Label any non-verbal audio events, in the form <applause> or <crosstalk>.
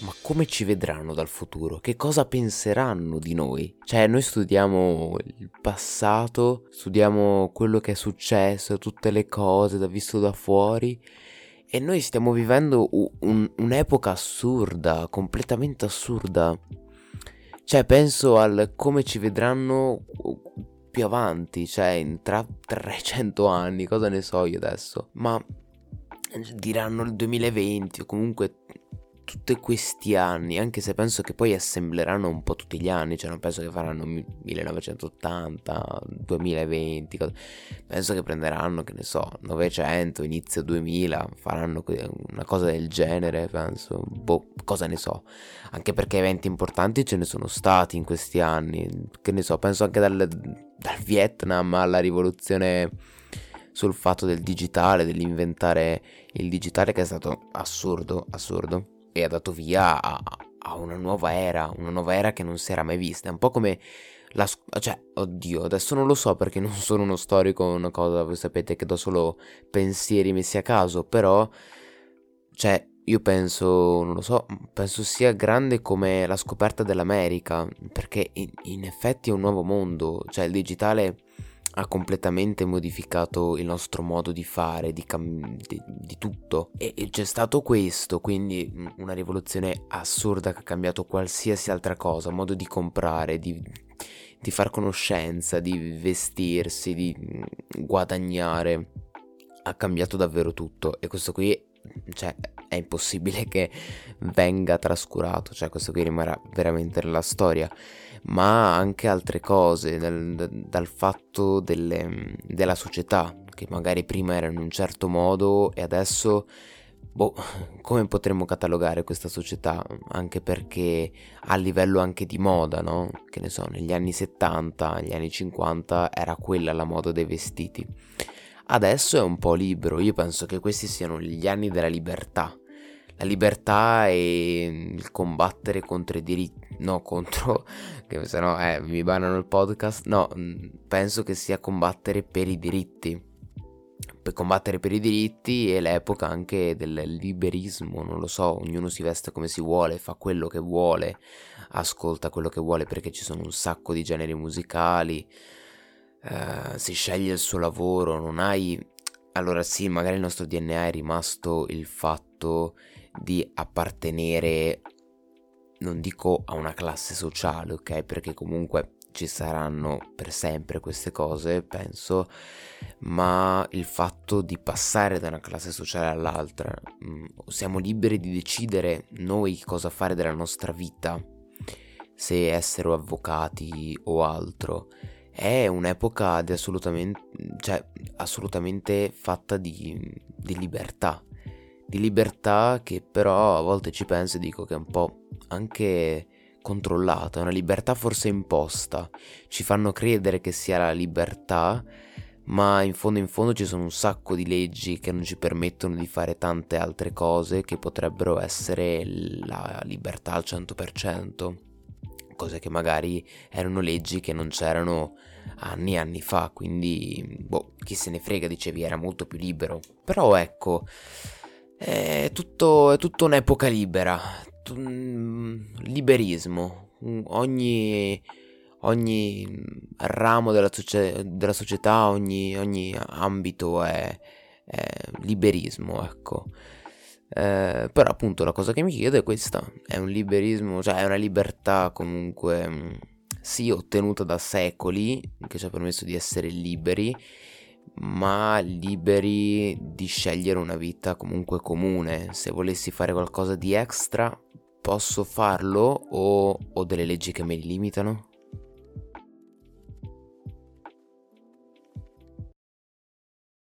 ma come ci vedranno dal futuro? Che cosa penseranno di noi? Cioè, noi studiamo il passato, studiamo quello che è successo, tutte le cose da visto da fuori. E noi stiamo vivendo un, un'epoca assurda, completamente assurda. Cioè, penso al come ci vedranno più avanti, cioè tra 300 anni, cosa ne so io adesso. Ma diranno il 2020 o comunque tutti questi anni, anche se penso che poi assembleranno un po' tutti gli anni, cioè non penso che faranno 1980, 2020, penso che prenderanno, che ne so, 900, inizio 2000, faranno una cosa del genere, penso, boh, cosa ne so, anche perché eventi importanti ce ne sono stati in questi anni, che ne so, penso anche dal, dal Vietnam alla rivoluzione sul fatto del digitale, dell'inventare il digitale che è stato assurdo, assurdo e ha dato via a, a, una nuova era, una nuova era che non si era mai vista. È un po' come la... cioè, oddio, adesso non lo so perché non sono uno storico, una cosa, voi sapete che do solo pensieri messi a caso, però, cioè, io penso, non lo so, penso sia grande come la scoperta dell'America, perché in, in effetti è un nuovo mondo, cioè il digitale ha completamente modificato il nostro modo di fare, di, cam- di, di tutto. E, e, c'è stato questo, quindi una rivoluzione assurda che ha cambiato qualsiasi altra cosa, modo di comprare, di, di far conoscenza, di vestirsi, di guadagnare. Ha cambiato davvero tutto e questo qui, cioè, è impossibile <laughs> che venga trascurato, cioè questo qui rimarrà veramente nella storia ma anche altre cose, dal, dal fatto delle, della società, che magari prima era in un certo modo e adesso, boh, come potremmo catalogare questa società? Anche perché a livello anche di moda, no? Che ne so, negli anni 70, negli anni 50 era quella la moda dei vestiti. Adesso è un po' libero, io penso che questi siano gli anni della libertà la libertà e il combattere contro i diritti, no <laughs> contro, che se no eh, mi banano il podcast, no, mm, penso che sia combattere per i diritti, per combattere per i diritti e l'epoca anche del liberismo, non lo so, ognuno si veste come si vuole, fa quello che vuole, ascolta quello che vuole perché ci sono un sacco di generi musicali, eh, si sceglie il suo lavoro, non hai... Allora sì, magari il nostro DNA è rimasto il fatto di appartenere, non dico a una classe sociale, ok? Perché comunque ci saranno per sempre queste cose, penso, ma il fatto di passare da una classe sociale all'altra, mm, siamo liberi di decidere noi cosa fare della nostra vita, se essere avvocati o altro. È un'epoca di assolutamente, cioè, assolutamente fatta di, di libertà di libertà che però a volte ci penso e dico che è un po' anche controllata, una libertà forse imposta. Ci fanno credere che sia la libertà, ma in fondo in fondo ci sono un sacco di leggi che non ci permettono di fare tante altre cose che potrebbero essere la libertà al 100%. Cose che magari erano leggi che non c'erano anni e anni fa, quindi boh, chi se ne frega, dicevi, era molto più libero. Però ecco, tutto, è tutta un'epoca libera, mm, liberismo. Ogni, ogni ramo della, socie- della società, ogni, ogni ambito è, è, liberismo, ecco. Eh, però appunto la cosa che mi chiedo è questa, è un liberismo, cioè è una libertà comunque mm, sì ottenuta da secoli che ci ha permesso di essere liberi ma liberi di scegliere una vita comunque comune. Se volessi fare qualcosa di extra, posso farlo o ho delle leggi che me li limitano?